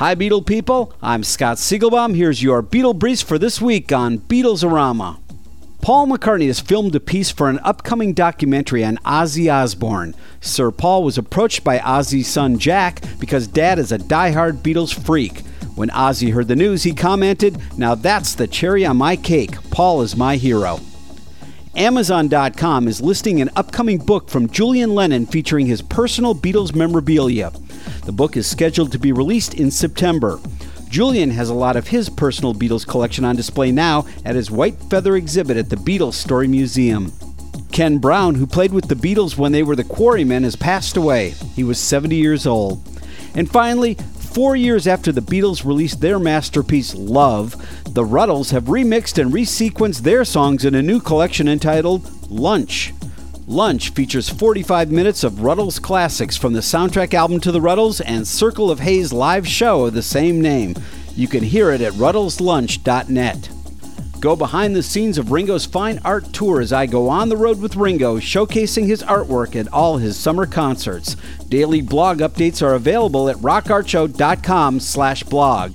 Hi, Beetle people. I'm Scott Siegelbaum. Here's your Beetle Briefs for this week on Beatlesorama. Paul McCartney has filmed a piece for an upcoming documentary on Ozzy Osbourne. Sir Paul was approached by Ozzy's son Jack because dad is a die-hard Beatles freak. When Ozzy heard the news, he commented, Now that's the cherry on my cake. Paul is my hero. Amazon.com is listing an upcoming book from Julian Lennon featuring his personal Beatles memorabilia. The book is scheduled to be released in September. Julian has a lot of his personal Beatles collection on display now at his White Feather exhibit at the Beatles Story Museum. Ken Brown, who played with the Beatles when they were the Quarrymen, has passed away. He was 70 years old. And finally, four years after the Beatles released their masterpiece Love, the Rutles have remixed and resequenced their songs in a new collection entitled Lunch. Lunch features 45 minutes of Rutles classics from the soundtrack album to the Rutles and Circle of Haze live show of the same name. You can hear it at rutleslunch.net. Go behind the scenes of Ringo's fine art tour as I go on the road with Ringo, showcasing his artwork at all his summer concerts. Daily blog updates are available at rockartshow.com slash blog.